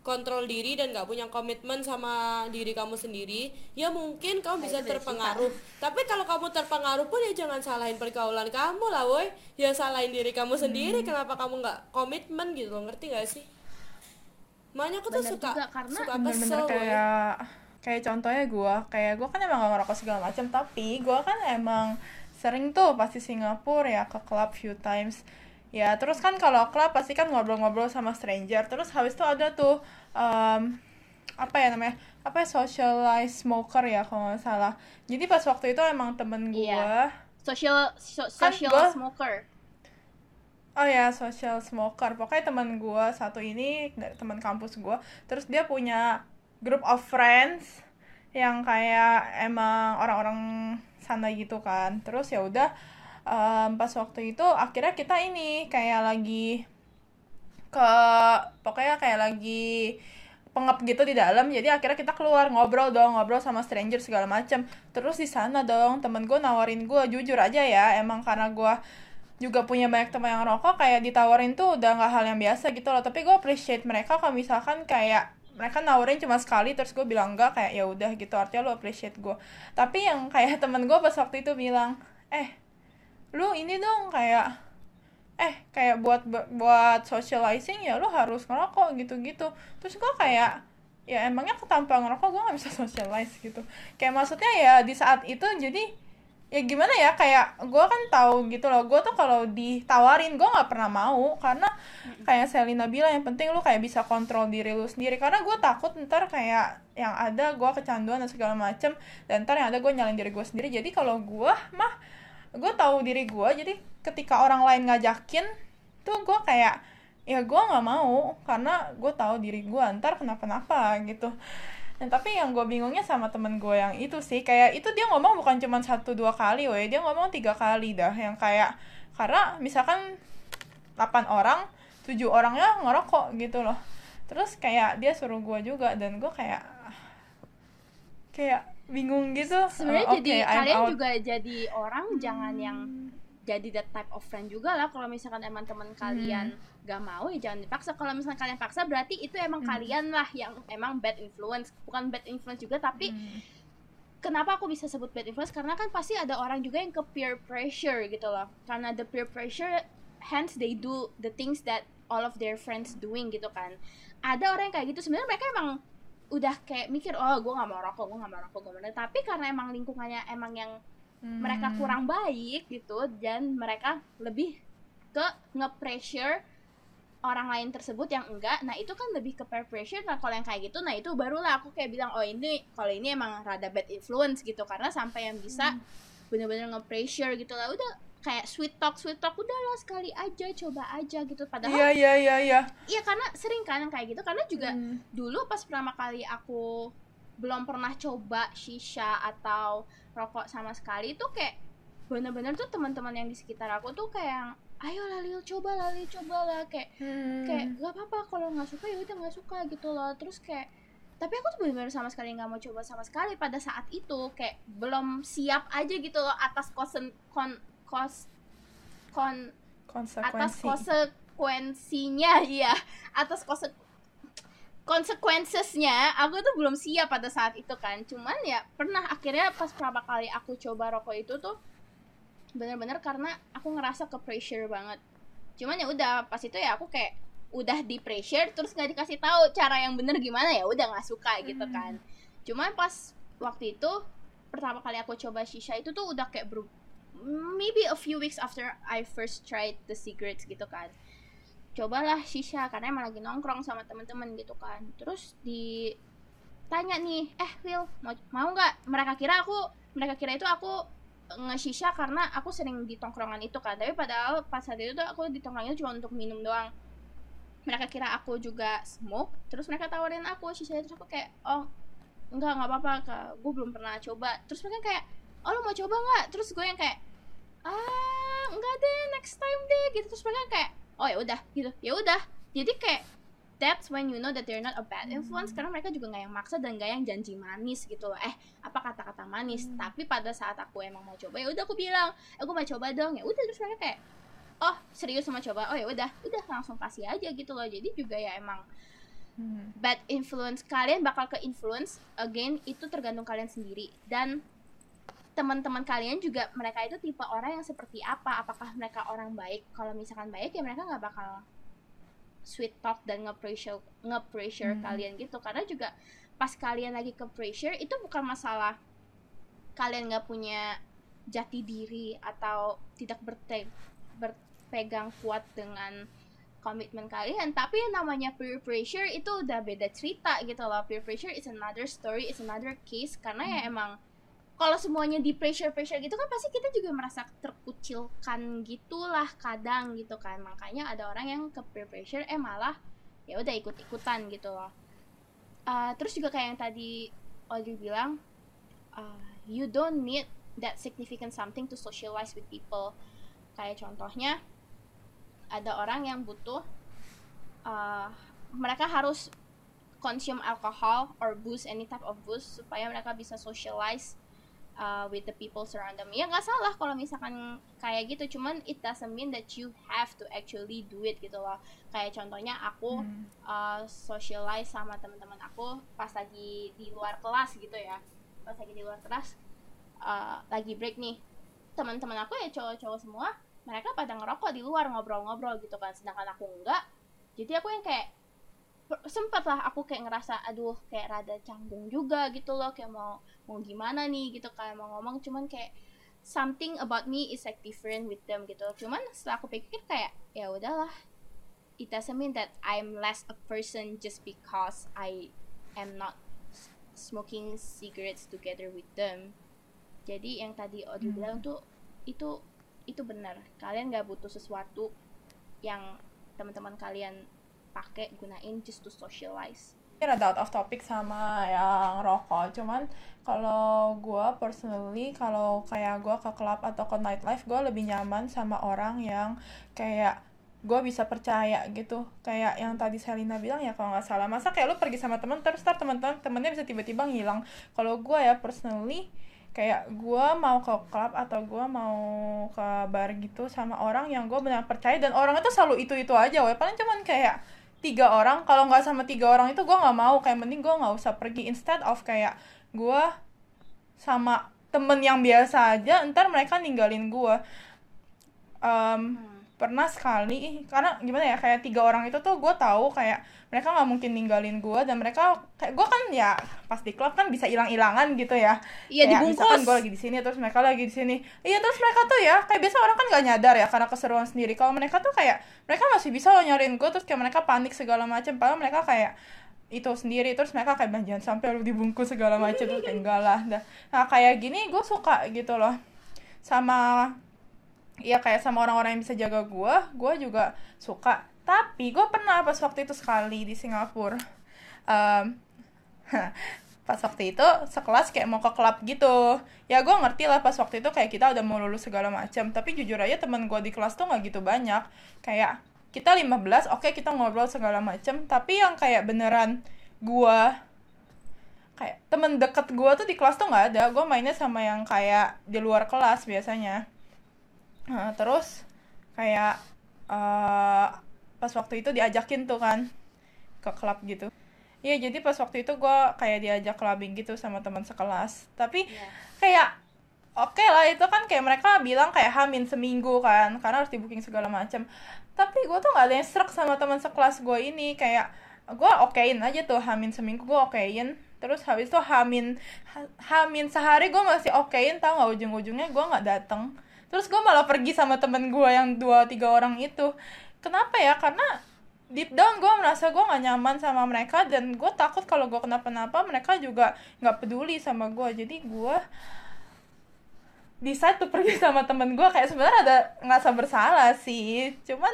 kontrol diri dan nggak punya komitmen sama diri kamu sendiri ya mungkin kamu bisa itu beda terpengaruh. tapi kalau kamu terpengaruh pun ya jangan salahin pergaulan kamu lah woi. Ya salahin diri kamu sendiri kenapa kamu nggak komitmen gitu loh ngerti gak sih makanya aku tuh Bener suka juga, karena suka bener-bener kesel woy. kayak kayak contohnya gue kayak gue kan emang gak ngerokok segala macam tapi gue kan emang sering tuh pasti Singapura ya ke club few times ya terus kan kalau klub pasti kan ngobrol-ngobrol sama stranger terus habis itu ada tuh um, apa ya namanya apa ya socialize smoker ya kalau nggak salah jadi pas waktu itu emang temen gue Iya. social so- Kan social gua- smoker Oh ya, social smoker. Pokoknya teman gue satu ini teman kampus gue. Terus dia punya group of friends yang kayak emang orang-orang sana gitu kan. Terus ya udah em, pas waktu itu akhirnya kita ini kayak lagi ke pokoknya kayak lagi pengep gitu di dalam jadi akhirnya kita keluar ngobrol dong ngobrol sama stranger segala macam terus di sana dong temen gue nawarin gue jujur aja ya emang karena gue juga punya banyak teman yang rokok kayak ditawarin tuh udah nggak hal yang biasa gitu loh. Tapi gue appreciate mereka kalau misalkan kayak mereka nawarin cuma sekali terus gue bilang enggak kayak ya udah gitu. Artinya lo appreciate gue tapi yang kayak temen gue pas waktu itu bilang eh lu ini dong kayak eh kayak buat buat socializing ya lu harus ngerokok gitu-gitu. Terus gue kayak ya emangnya tanpa ngerokok gue nggak bisa socialize gitu. Kayak maksudnya ya di saat itu jadi ya gimana ya kayak gue kan tahu gitu loh gue tuh kalau ditawarin gue nggak pernah mau karena kayak Selina bilang yang penting lu kayak bisa kontrol diri lu sendiri. Karena gue takut ntar kayak yang ada gue kecanduan dan segala macem dan ntar yang ada gue nyalain diri gue sendiri. Jadi kalau gue mah gue tahu diri gue jadi ketika orang lain ngajakin tuh gue kayak ya gue nggak mau karena gue tahu diri gue ntar kenapa-napa gitu Nah, tapi yang gue bingungnya sama temen gue yang itu sih kayak itu dia ngomong bukan cuma satu dua kali weh. Dia ngomong tiga kali dah yang kayak karena misalkan 8 orang tujuh orangnya ngerokok gitu loh. Terus kayak dia suruh gue juga dan gue kayak kayak bingung gitu. Sebenarnya Oh, jadi oke, I'm kalian out. juga jadi orang jangan yang jadi that type of friend juga lah kalau misalkan emang teman kalian gak mau ya jangan dipaksa. Kalau misalkan kalian paksa berarti itu emang Hmm. kalian lah yang emang bad influence. Bukan bad influence juga tapi Hmm. kenapa aku bisa sebut bad influence? Karena kan pasti ada orang juga yang ke peer pressure gitu loh. Karena the peer pressure hence they do the things that all of their friends doing gitu kan. Ada orang yang kayak gitu. Sebenarnya mereka emang udah kayak mikir oh gue nggak mau rokok gue nggak mau rokok gue mau tapi karena emang lingkungannya emang yang mereka Hmm. kurang baik gitu dan mereka lebih ke nge-pressure orang lain tersebut yang enggak. Nah itu kan lebih ke peer pressure. Nah kalau yang kayak gitu nah itu barulah aku kayak bilang oh ini kalau ini emang rada bad influence gitu. Karena sampai yang bisa bener-bener nge-pressure gitu lah. Udah kayak sweet talk sweet talk udah lah sekali aja coba aja gitu. Padahal iya iya iya iya. Iya karena sering kan yang kayak gitu. Karena juga Hmm. dulu pas pertama kali aku belum pernah coba shisha atau rokok sama sekali itu kayak bener-bener tuh teman-teman yang di sekitar aku tuh kayak yang, ayo Lalil coba Lalil coba lah. Kayak Hmm. kayak gak apa-apa kalau nggak suka ya udah nggak suka gitu loh. Terus kayak tapi aku tuh bener-bener sama sekali nggak mau coba sama sekali pada saat itu. Kayak belum siap aja gitu loh atas kosen kon kos kon atas konsekuensi konsekuensinya iya. Atas kose consequencesnya aku tuh belum siap pada saat itu kan. Cuman ya pernah akhirnya pas pertama kali aku coba rokok itu tuh bener-bener karena aku ngerasa ke pressure banget. Cuman ya udah pas itu ya aku kayak udah di pressure terus nggak dikasih tahu cara yang bener gimana ya udah nggak suka gitu Hmm. kan. Cuman pas waktu itu pertama kali aku coba shisha itu tuh udah kayak maybe a few weeks after I first tried the cigarettes gitu kan cobalah shisha karena emang lagi nongkrong sama temen-temen gitu kan. Terus ditanya nih eh Will mau mau nggak? Mereka kira aku mereka kira itu aku nge-shisha karena aku sering di tongkrongan itu kan. Tapi padahal pas saat itu tuh aku di tongkrongan itu cuma untuk minum doang. Mereka kira aku juga smoke terus mereka tawarin aku shisha. Terus aku kayak oh enggak nggak apa-apa kak. Gue belum pernah coba. Terus mereka kayak oh lu mau coba nggak? Terus gue yang kayak ah enggak deh next time deh gitu. Terus mereka kayak oh ya udah gitu. Ya udah. Jadi kayak that's when you know that they're not a bad influence. Karena mereka juga nggak yang maksa dan nggak yang janji manis gitu loh. Eh apa kata-kata manis? Tapi pada saat aku emang mau coba ya udah aku bilang eh, aku mau coba dong. Ya udah terus mereka kayak oh serius mau coba? Oh ya udah. Udah langsung kasih aja gitu loh. Jadi juga ya emang Hmm. bad influence. Kalian bakal ke influence again itu tergantung kalian sendiri. Dan teman-teman kalian juga mereka itu tipe orang yang seperti apa? Apakah mereka orang baik? Kalau misalkan baik ya mereka nggak bakal sweet talk dan nge-pressure nge-pressure Hmm. kalian gitu. Karena juga pas kalian lagi ke pressure itu bukan masalah kalian nggak punya jati diri atau tidak berte ber- pegang kuat dengan komitmen kalian. Tapi yang namanya peer pressure itu udah beda cerita gitu loh. Peer pressure is another story is another case. Karena ya Hmm. emang kalau semuanya di pressure pressure gitu kan pasti kita juga merasa terkucilkan gitulah kadang gitu kan. Makanya ada orang yang ke peer pressure eh malah ya udah ikut ikutan gitu loh. Uh, terus juga kayak yang tadi Audrey bilang uh, you don't need that significant something to socialize with people. Kayak contohnya ada orang yang butuh uh, mereka harus consume alcohol or booze any type of booze supaya mereka bisa socialize uh, with the people surround them. Ya nggak salah kalau misalkan kayak gitu. Cuman it doesn't mean that you have to actually do it gitu loh. Kayak contohnya aku Hmm. uh, socialize sama teman-teman aku pas lagi di luar kelas gitu ya. Pas lagi di luar kelas uh, lagi break nih. Teman-teman aku ya cowok-cowok semua mereka pada ngerokok di luar ngobrol-ngobrol gitu kan. Sedangkan aku enggak jadi aku yang kayak sempet lah aku kayak ngerasa aduh kayak rada canggung juga gitu loh kayak mau mau gimana nih gitu kayak mau ngomong cuman kayak something about me is like different with them gitu cuman setelah aku pikir kayak ya udahlah it doesn't mean that I'm less a person just because I am not smoking cigarettes together with them. Jadi yang tadi Audrey Hmm. bilang tuh itu itu benar. Kalian nggak butuh sesuatu yang teman-teman kalian pakai gunain just to socialize. rada out of topic sama yang rokok. Cuman kalau gue personally kalau kayak gue ke klub atau ke nightlife gue lebih nyaman sama orang yang kayak gue bisa percaya gitu. Kayak yang tadi Selina bilang ya kalau nggak salah. Masa kayak lu pergi sama temen terus ntar temen-temen temennya bisa tiba-tiba ngilang. Kalau gue ya personally kayak gue mau ke klub atau gue mau ke bar gitu sama orang yang gue benar percaya. Dan orang itu selalu itu itu aja weh. Paling cuman kayak tiga orang kalau nggak sama tiga orang itu gue nggak mau. Kayak mending gue nggak usah pergi. Instead of kayak gue sama temen yang biasa aja ntar mereka ninggalin gue Em, pernah sekali karena gimana ya kayak tiga orang itu tuh gue tahu kayak mereka nggak mungkin ninggalin gue dan mereka kayak gue kan ya pas di klub kan bisa hilang-hilangan gitu ya. Iya, Kayak dibungkus. misalkan gue lagi di sini terus mereka lagi di sini. Iya terus mereka tuh ya kayak biasa orang kan nggak nyadar ya karena keseruan sendiri. Kalau mereka tuh kayak mereka masih bisa loh nyariin gue terus kayak mereka panik segala macam padahal mereka kayak itu sendiri terus mereka kayak "Bang, jangan sampai lu dibungkus segala macam terus kayak enggak lah dah. Nah kayak gini gue suka gitu loh. Sama Iya kayak sama orang-orang yang bisa jaga gue, gue juga suka. Tapi gue pernah pas waktu itu sekali di Singapura, Em, pas waktu itu sekelas kayak mau ke klub gitu. Ya gue ngerti lah pas waktu itu kayak kita udah mau lulus segala macam. Tapi jujur aja teman gue di kelas tuh nggak gitu banyak. Kayak kita 15, oke kita ngobrol segala macam. Tapi yang kayak beneran gue kayak temen deket gue tuh di kelas tuh nggak ada. Gue mainnya sama yang kayak di luar kelas biasanya. Nah, terus kayak eh, pas waktu itu diajakin tuh kan ke klub gitu. Iya, jadi pas waktu itu gue kayak diajak clubbing gitu sama teman sekelas. Tapi Iya. kayak oke lah itu kan kayak mereka bilang kayak hamin seminggu kan karena harus di booking segala macam. Tapi gue tuh nggak ada yang serak sama teman sekelas gue ini kayak gue okein aja tuh hamin seminggu gue okein terus habis itu hamin ha- hamin sehari gue masih okein tau nggak ujung-ujungnya gue nggak datang terus gue malah pergi sama temen gue yang dua tiga orang itu. Kenapa ya? Karena deep down gue merasa gue gak nyaman sama mereka dan gue takut kalau gue kenapa-napa mereka juga nggak peduli sama gue jadi gue decide tuh pergi sama temen gue kayak sebenarnya ada ngerasa bersalah sih. Cuman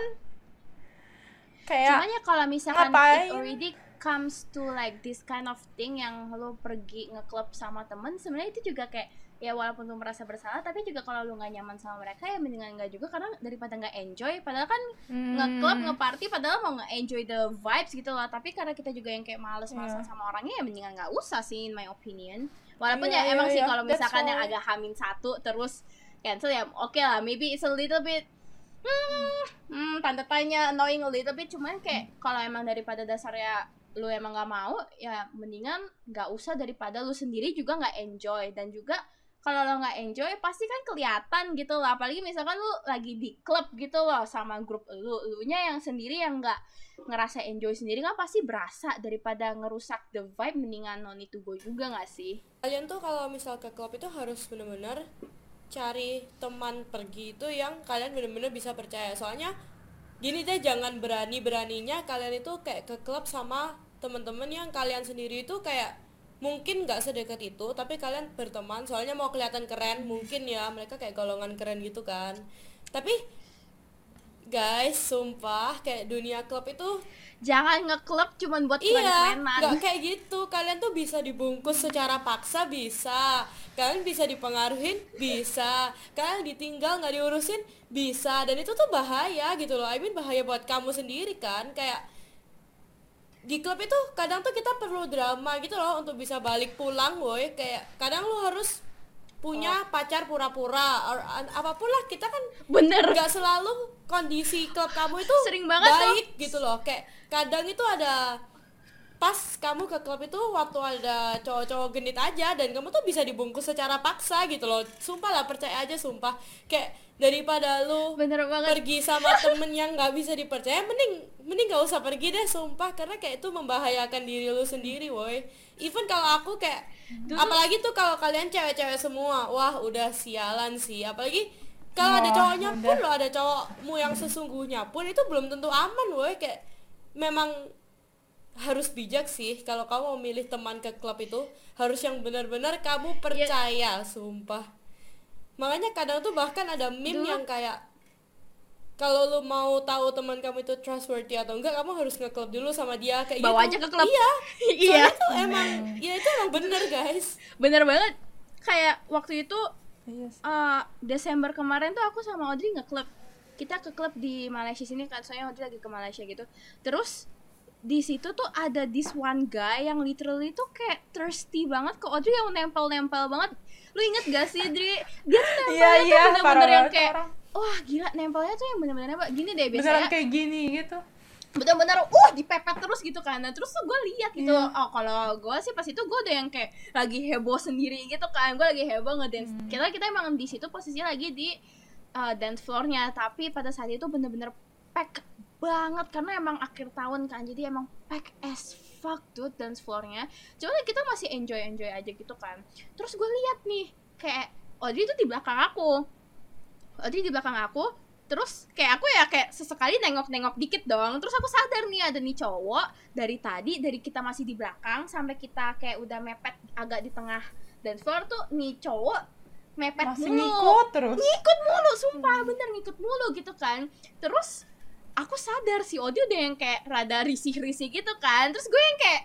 kayak Cuman ya kalau misalkan ngapain? it already comes to like this kind of thing yang lo pergi ngeklub sama temen sebenarnya itu juga kayak ya walaupun lo merasa bersalah tapi juga kalau lo nggak nyaman sama mereka ya mendingan nggak juga. Karena daripada nggak enjoy padahal kan hmm, ngeklub ngeparty padahal mau nge-enjoy the vibes gitu lah. Tapi karena kita juga yang kayak males-malesan Iya. sama orangnya ya mendingan nggak usah sih in my opinion. Walaupun Iya, ya emang iya, sih iya. kalau That's misalkan yang why. agak hamin satu terus cancel ya oke lah. Maybe it's a little bit hmm, hmm tanda tanya annoying a little bit. Cuman kayak kalau emang daripada dasarnya lu emang nggak mau ya mendingan nggak usah daripada lu sendiri juga nggak enjoy. Dan juga kalau lo nggak enjoy pasti kan kelihatan gitu lah apalagi misalkan lu lagi di klub gitu loh sama grup lu lu nya yang sendiri yang nggak ngerasa enjoy sendiri kan pasti berasa daripada ngerusak the vibe mendingan no need to go juga nggak sih? Kalian tuh kalau misal ke klub itu harus bener-bener cari teman pergi itu yang kalian bener-bener bisa percaya. Soalnya gini deh jangan berani beraninya kalian itu kayak ke klub sama teman-teman yang kalian sendiri itu kayak mungkin nggak sedekat itu tapi kalian berteman soalnya mau kelihatan keren mungkin ya mereka kayak golongan keren gitu kan tapi guys sumpah kayak dunia klub itu jangan ngeklub cuman buat Iya, nggak kayak gitu. Kalian tuh bisa dibungkus secara paksa bisa. Kalian bisa dipengaruhin bisa. Kalian ditinggal nggak diurusin bisa. Dan itu tuh bahaya gitu loh. I mean bahaya buat kamu sendiri kan. Kayak di klub itu kadang tuh kita perlu drama gitu loh untuk bisa balik pulang boy. Kayak kadang lu harus punya pacar pura-pura or apa pun lah kita kan bener nggak selalu kondisi klub kamu itu Sering banget tuh. baik gitu loh kayak kadang itu ada pas kamu ke klub itu waktu ada cowok-cowok genit aja dan kamu tuh bisa dibungkus secara paksa gitu loh. Sumpah lah percaya aja sumpah. Kayak daripada lu bener banget. pergi sama temen yang nggak bisa dipercaya mending mending gak usah pergi deh sumpah. Karena kayak itu membahayakan diri lu sendiri woi. Even kalau aku kayak apalagi tuh kalau kalian cewek-cewek semua wah udah sialan sih. Apalagi kalau ada cowoknya udah. pun lo ada cowokmu yang sesungguhnya pun itu belum tentu aman woi. Kayak memang harus bijak sih. Kalau kamu mau milih teman ke klub itu harus yang benar-benar kamu percaya sumpah. Makanya kadang tuh bahkan ada meme Dulu- yang kayak kalau lu mau tahu teman kamu itu trustworthy atau enggak kamu harus nge-club dulu sama dia kayak Bawa gitu. aja ke klub. iya. Iya. Tuh emang ya itu emang bener guys. Bener banget. Kayak waktu itu Iya eh, Desember kemarin tuh aku sama Audrey nge-club kita ke klub di Malaysia sini kan soalnya Audrey lagi ke Malaysia gitu. Terus di situ tuh ada this one guy yang literally tuh kayak thirsty banget. Ke Audrey yang nempel-nempel banget? Lu inget gak sih Dri? Dia tuh nempelnya Iya, tuh iya, bener-bener yang kayak wah gila nempelnya tuh yang bener-bener nempel gini deh Beneran biasanya kayak gini gitu. bener-bener uh dipepet terus gitu kan. Nah terus tuh gue lihat gitu. Iya. oh kalau gue sih pas itu gue udah yang kayak lagi heboh sendiri gitu kan. Gue lagi heboh ngedance. Hmm. kita kita emang di situ posisinya lagi di uh, dance floornya. Tapi pada saat itu bener-bener pack banget karena emang akhir tahun kan jadi emang pack as fuck dude dance floornya. Cuman kita masih enjoy enjoy aja gitu kan. Terus gue lihat nih kayak Audrey itu di belakang aku. Audrey di belakang aku terus kayak aku ya kayak sesekali nengok-nengok dikit dong. Terus aku sadar nih ada nih cowok dari tadi dari kita masih di belakang sampai kita kayak udah mepet agak di tengah dance floor tuh nih cowok mepet Masih mulu. ngikut terus. ngikut mulu sumpah bener ngikut mulu gitu kan. Terus aku sadar si Odi udah yang kayak rada risih-risih gitu kan. Terus gue yang kayak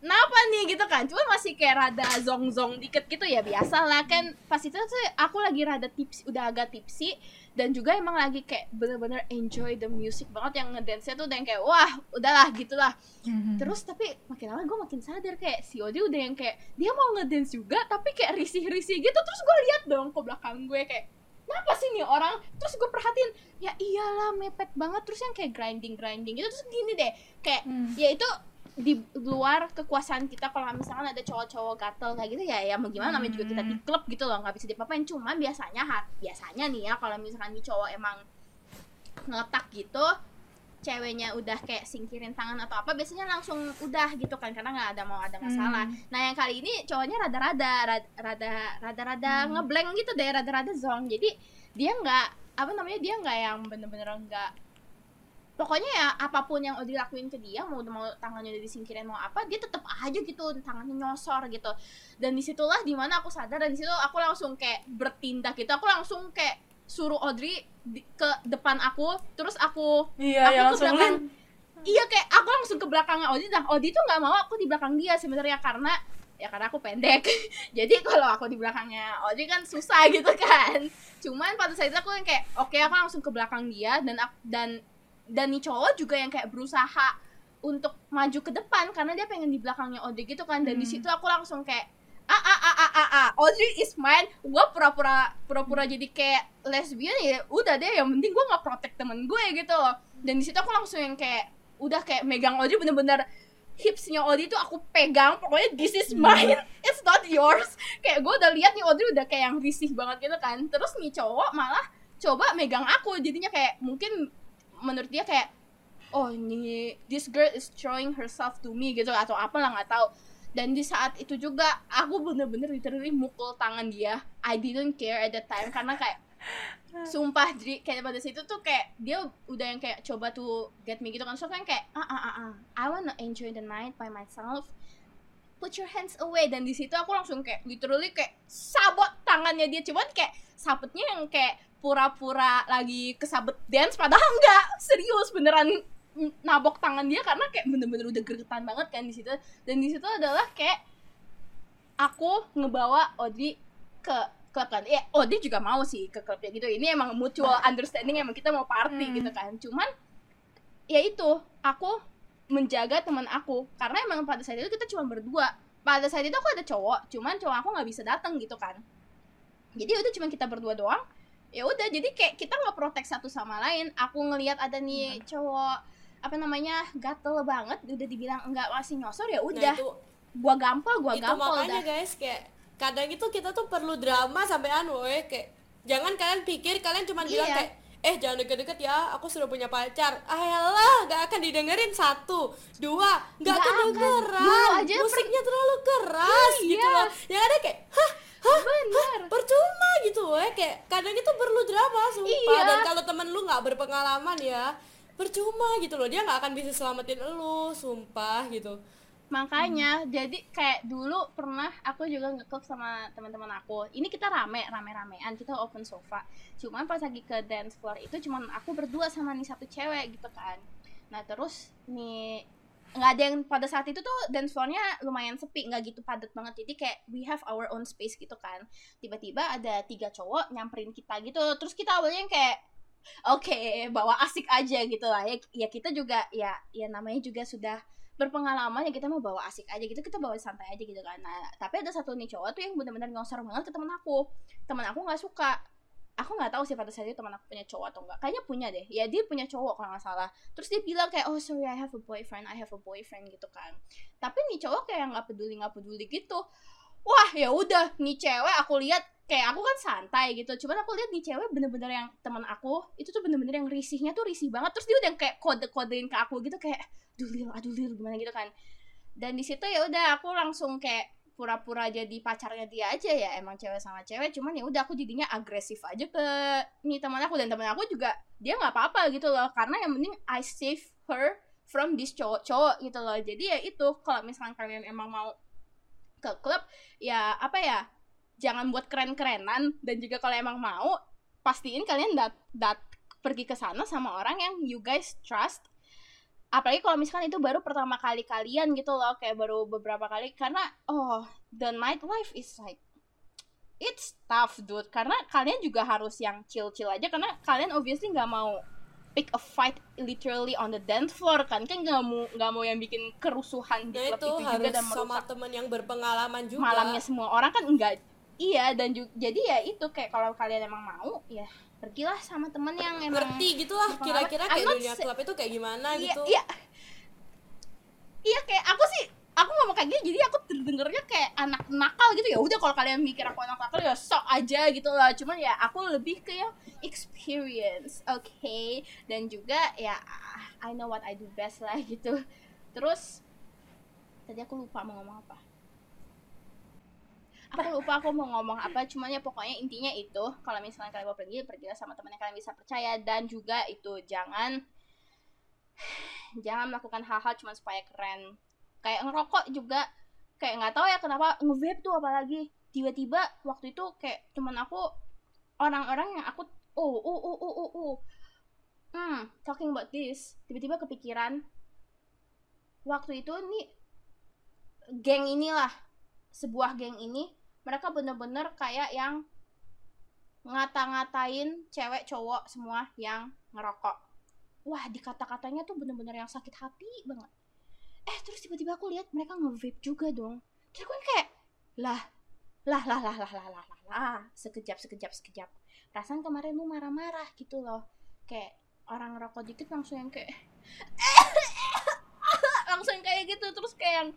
kenapa nih? gitu kan. Cuma masih kayak rada zong-zong dikit gitu ya biasa lah kan. Pas itu tuh aku lagi rada tips udah agak tipsy dan juga emang lagi kayak bener-bener enjoy the music banget yang ngedance-nya tuh udah yang kayak wah udahlah gitulah. Mhm. terus tapi makin lama gue makin sadar kayak si Odi udah yang kayak dia mau ngedance juga tapi kayak risih-risih gitu. Terus gue lihat dong ke belakang gue kayak kenapa sih nih orang? Terus gue perhatiin ya iyalah mepet banget. Terus yang kayak grinding grinding gitu terus gini deh kayak Hmm. ya itu di luar kekuasaan kita kalau misalkan ada cowok-cowok gatel kayak gitu ya ya mau gimana namanya juga kita di klub gitu loh nggak bisa diapa-apain. Cuman biasanya biasanya nih ya kalau misalkan nih cowok emang ngetak gitu ceweknya udah kayak singkirin tangan atau apa biasanya langsung udah gitu kan karena nggak ada mau ada masalah Hmm. nah yang kali ini cowoknya rada-rada rada- rada rada-rada Hmm. ngeblank gitu deh rada-rada zong jadi dia nggak apa namanya dia nggak yang bener-bener nggak pokoknya ya apa pun yang Odi lakuin ke dia mau mau tangannya udah disingkirin mau apa dia tetap aja gitu tangannya nyosor gitu dan di situlah di mana aku sadar dan di situ aku langsung kayak bertindak gitu aku langsung kayak suruh Audrey di- ke depan aku terus aku Iya, Aku ya langsung belakang. lin- iya kayak aku langsung ke belakangnya Audrey nah Audrey tuh nggak mau aku di belakang dia sebenarnya karena ya karena aku pendek jadi kalau aku di belakangnya Audrey kan susah gitu kan cuman pada saat itu aku yang kayak oke aku langsung ke belakang dia dan dan dan nih cowok juga yang kayak berusaha untuk maju ke depan karena dia pengen di belakangnya Audrey gitu kan dan di Hmm. situ aku langsung kayak ah ah ah ah ah ah. Audrey is mine. Gue pura-pura pura-pura jadi kayak lesbian ya udah deh. Yang penting gue nggak protect temen gue gitu loh. Dan di situ aku langsung yang kayak udah kayak megang Audrey bener-bener hipsnya Audrey tuh aku pegang. Pokoknya this is mine. It's not yours. Kayak gue udah lihat nih Audrey udah kayak yang risih banget gitu kan. Terus nih cowok malah coba megang aku. Jadinya kayak mungkin menurut dia kayak oh ini this girl is showing herself to me gitu. Atau apalah nggak tahu dan di saat itu juga aku bener-bener literally mukul tangan dia. I didn't care at that time karena kayak sumpah jadi kayak pada situ tuh kayak dia udah yang kayak coba tuh get me gitu kan. So kan kayak ah ah ah ah I wanna enjoy the night by myself. Put your hands away. Dan di situ aku langsung kayak literally kayak sabot tangannya dia. Cuman kayak sabotnya yang kayak pura-pura lagi kesabet dance padahal enggak. Serius beneran nabok tangan dia karena kayak bener-bener udah gregetan banget kan di situ. Dan di situ adalah kayak aku ngebawa Odi ke klub kan. Ya Odi juga mau sih ke klubnya gitu. Ini emang mutual understanding emang kita mau party Hmm. gitu kan. Cuman ya itu aku menjaga teman aku. Karena emang pada saat itu kita cuma berdua. Pada saat itu aku ada cowok cuman cowok aku nggak bisa datang gitu kan. Jadi udah cuma kita berdua doang. Ya udah jadi kayak kita nggak protek satu sama lain. Aku ngelihat ada nih cowok apa namanya gatel banget udah dibilang enggak masih nyosor ya nah udah itu gua gampal gua itu gampal makanya dah guys kayak kadang itu kita tuh perlu drama sampai anu eh kayak jangan kalian pikir kalian cuma bilang Iya. kayak eh jangan deket-deket ya aku sudah punya pacar ayolah gak akan didengerin satu dua Nggak akan. kedengeran aja musiknya terlalu keras Iya. gitu loh yang ada kayak hah hah bener percuma gitu eh kayak kadang itu perlu drama sumpah Iya. dan kalau temen lu nggak berpengalaman ya percuma gitu loh dia nggak akan bisa selamatin lu sumpah gitu. Makanya jadi kayak dulu pernah aku juga ngeklub sama teman-teman aku. Ini kita rame rame ramean kita open sofa. Cuman pas lagi ke dance floor itu cuman aku berdua sama nih satu cewek gitu kan. Nah terus nih nggak ada yang pada saat itu tuh dance floornya lumayan sepi nggak gitu padat banget. Jadi kayak we have our own space gitu kan. Tiba-tiba ada tiga cowok nyamperin kita gitu. Terus kita awalnya yang kayak oke bawa asik aja gitu lah. Ya ya kita juga ya ya namanya juga sudah berpengalaman ya kita mau bawa asik aja gitu kita bawa santai aja gitu kan. Nah tapi ada satu nih cowok tuh yang benar-benar ngosor banget ke teman aku. Teman aku nggak suka. Aku nggak tahu sih pada saat itu teman aku punya cowok atau enggak kayaknya punya deh. Ya dia punya cowok kalau nggak salah. Terus dia bilang kayak oh sorry I have a boyfriend I have a boyfriend gitu kan. Tapi nih cowok kayak nggak peduli nggak peduli gitu wah ya udah nih cewek aku lihat kayak aku kan santai gitu. Cuman aku lihat nih cewek bener-bener yang teman aku itu tuh bener-bener yang risihnya tuh risih banget. Terus dia udah kayak kode-kodein ke aku gitu kayak aduh lil aduh lil gimana gitu kan. Dan di situ ya udah aku langsung kayak pura-pura jadi pacarnya dia aja ya emang cewek sama cewek. Cuman ya udah aku jadinya agresif aja ke nih teman aku. Dan teman aku juga dia nggak apa-apa gitu loh. Karena yang penting I save her from this cowok-cowok gitu loh. Jadi ya itu kalau misalkan kalian emang mau ke klub ya apa ya jangan buat keren-kerenan. Dan juga kalau emang mau pastiin kalian dat dat pergi ke sana sama orang yang you guys trust. Apalagi kalau misalkan itu baru pertama kali kalian gitu loh kayak baru beberapa kali. Karena oh the nightlife is like it's tough dude. Karena kalian juga harus yang chill-chill aja. Karena kalian obviously nggak mau pick a fight literally on the dance floor kan. Kan nggak mau nggak mau yang bikin kerusuhan di klub itu, itu, harus juga dan sama temen yang berpengalaman juga. malamnya semua orang kan enggak iya dan juga jadi ya itu kayak kalau kalian emang mau ya pergilah sama temen yang emang ngerti gitu lah berpengalaman. kira-kira kayak dunia klub itu kayak gimana iya gitu. iya. Iya kayak aku sih aku ngomong kayak gini jadi aku terdengarnya kayak anak nakal gitu. Ya udah kalau kalian mikir aku anak nakal ya sok aja gitu lah. Cuman ya aku lebih ke yang experience oke. Dan juga ya I know what I do best lah gitu. Terus tadi aku lupa mau ngomong apa. Aku lupa aku mau ngomong apa cuman ya pokoknya intinya itu kalau misalnya kalian mau pergi pergilah sama teman yang kalian bisa percaya. Dan juga itu jangan jangan melakukan hal-hal cuma supaya keren kayak ngerokok juga. Kayak nggak tahu ya kenapa nge-vape tuh apalagi. Tiba-tiba waktu itu kayak teman aku orang-orang yang aku oh oh oh oh oh oh. Hmm talking about this tiba-tiba kepikiran. Waktu itu nih geng inilah sebuah geng ini mereka bener-bener kayak yang ngata-ngatain cewek cowok semua yang ngerokok. Wah dikata-katanya tuh bener-bener yang sakit hati banget eh terus tiba-tiba aku lihat mereka nge-vape juga dong. Terus aku kayak lah lah lah lah lah lah lah lah lah. Sekejap sekejap sekejap. Perasaan kemarin lu marah-marah gitu loh. Kayak orang ngerokok dikit langsung yang kayak langsung kayak gitu. Terus kayak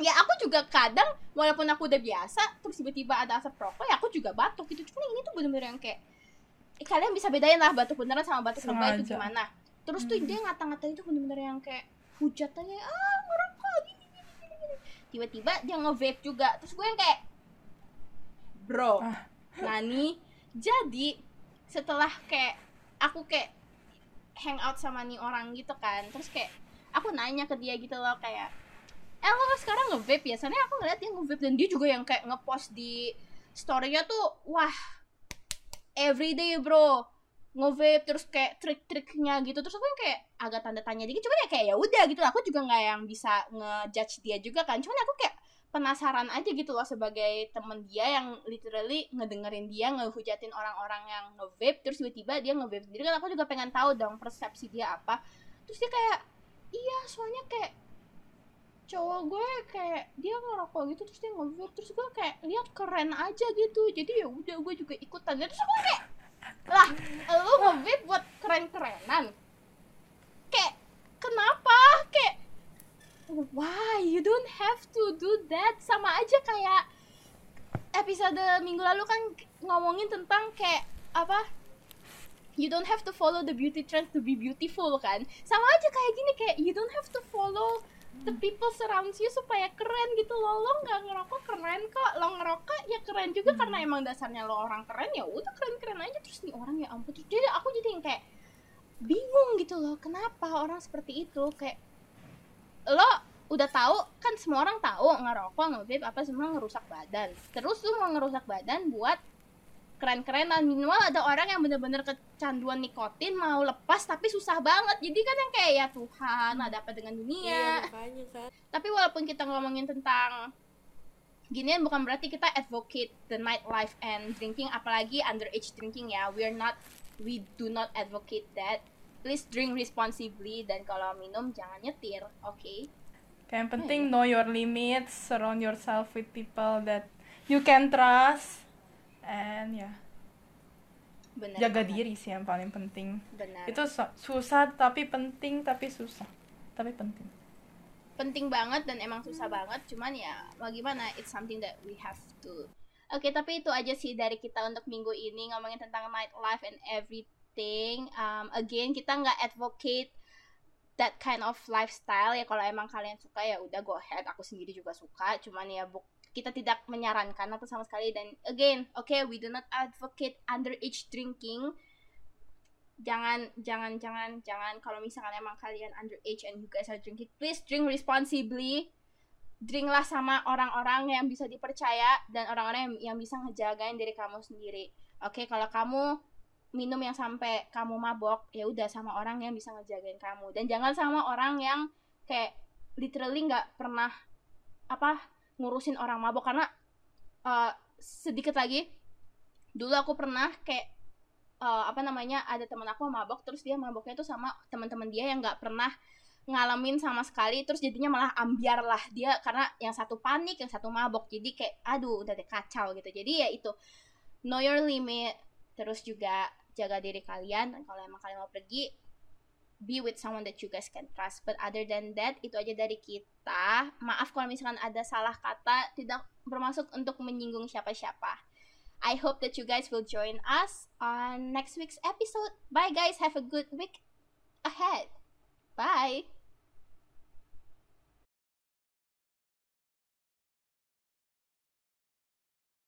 ya aku juga kadang walaupun aku udah biasa terus tiba-tiba ada asap rokok ya aku juga batuk gitu. Cuma ini tuh bener-bener yang kayak eh, kalian bisa bedain lah batuk beneran sama batuk lebay itu gimana. Terus tuh Hmm. dia ngata-ngatain tuh bener-bener yang kayak hujatannya ah ngerokok gini gini gini gini tiba-tiba dia nge-vape juga. Terus gue yang kayak bro Ah. nani jadi setelah kayak aku kayak hangout sama nih orang gitu kan terus kayak aku nanya ke dia gitu loh kayak eh lo sekarang nge-vape? Ya soalnya aku ngeliat dia nge-vape dan dia juga yang kayak nge-post di story-nya tuh wah everyday bro nge-vape. Terus kayak trik-triknya gitu. Terus aku yang kayak agak tanda tanya dikit cuman ya kayak ya udah gitu. Aku juga nggak yang bisa ngejudge dia juga kan. Cuman aku kayak penasaran aja gitu loh sebagai temen dia yang literally ngedengerin dia ngehujatin orang-orang yang nge-vape terus tiba-tiba dia nge-vape sendiri kan. Aku juga pengen tahu dong persepsi dia apa. Terus dia kayak iya soalnya kayak cowok gue kayak dia ngerokok gitu terus dia nge-vape terus gue kayak lihat keren aja gitu. Jadi ya udah gue juga ikutan. Terus aku kayak lah lu nge-vape buat keren-kerenan kayak kenapa? Kayak why you don't have to do that? Sama aja kayak episode minggu lalu kan ngomongin tentang kayak apa? You don't have to follow the beauty trend to be beautiful kan? Sama aja kayak gini kayak you don't have to follow the people surrounds you supaya keren gitu loh. Lo nggak ngerokok keren kok. Lo ngerokok ya keren juga karena emang dasarnya lo orang keren ya udah keren keren aja. Terus nih orang ya ampun. Jadi aku jadi yang kayak bingung gitu loh kenapa orang seperti itu? Kayak lo udah tahu kan semua orang tahu ngerokok nge-vape apa semua ngerusak badan. Terus lu mau ngerusak badan buat keren-kerenan. Minimal ada orang yang bener-bener kecanduan nikotin mau lepas tapi susah banget. Jadi kan yang kayak ya Tuhan ada apa dengan iya dunia makanya kan tapi walaupun kita ngomongin tentang ginian bukan berarti kita advocate the nightlife and drinking apalagi underage drinking ya. We're not we do not advocate that please drink responsibly dan kalau minum jangan nyetir oke? Kayak yang penting know your limits, surround yourself with people that you can trust, and ya. Benar jaga banget. diri sih yang paling penting. benar. Itu su- susah tapi penting tapi susah. Tapi penting. penting banget dan emang susah banget cuman ya mau gimana it's something that we have to oke tapi itu aja sih dari kita untuk minggu ini ngomongin tentang nightlife and everything um, again kita nggak advocate that kind of lifestyle ya. Kalau emang kalian suka ya udah go ahead. Aku sendiri juga suka. Cuman ya bu kita tidak menyarankan atau sama sekali. Dan again okay we do not advocate underage drinking. Jangan jangan jangan jangan. Kalau misalkan emang kalian underage and you guys are drinking please drink responsibly. Drinklah sama orang-orang yang bisa dipercaya dan orang-orang yang, yang bisa ngejagain diri kamu sendiri. Oke kalau kamu minum yang sampai kamu mabok ya udah sama orang yang bisa ngejagain kamu. Dan jangan sama orang yang kayak literally nggak pernah apa ngurusin orang mabok. Karena uh, sedikit lagi dulu aku pernah kayak uh, apa namanya ada teman aku mabok terus dia maboknya tuh sama teman-teman dia yang nggak pernah ngalamin sama sekali terus jadinya malah ambiar lah dia karena yang satu panik yang satu mabok. Jadi kayak aduh udah deh kacau gitu. Jadi ya itu know your limit. Terus juga jaga diri kalian. Dan kalau emang kalian mau pergi be with someone that you guys can trust. But other than that itu aja dari kita. Maaf kalau misalkan ada salah kata tidak bermaksud untuk menyinggung siapa-siapa. I hope that you guys will join us on next week's episode. Bye guys. Have a good week ahead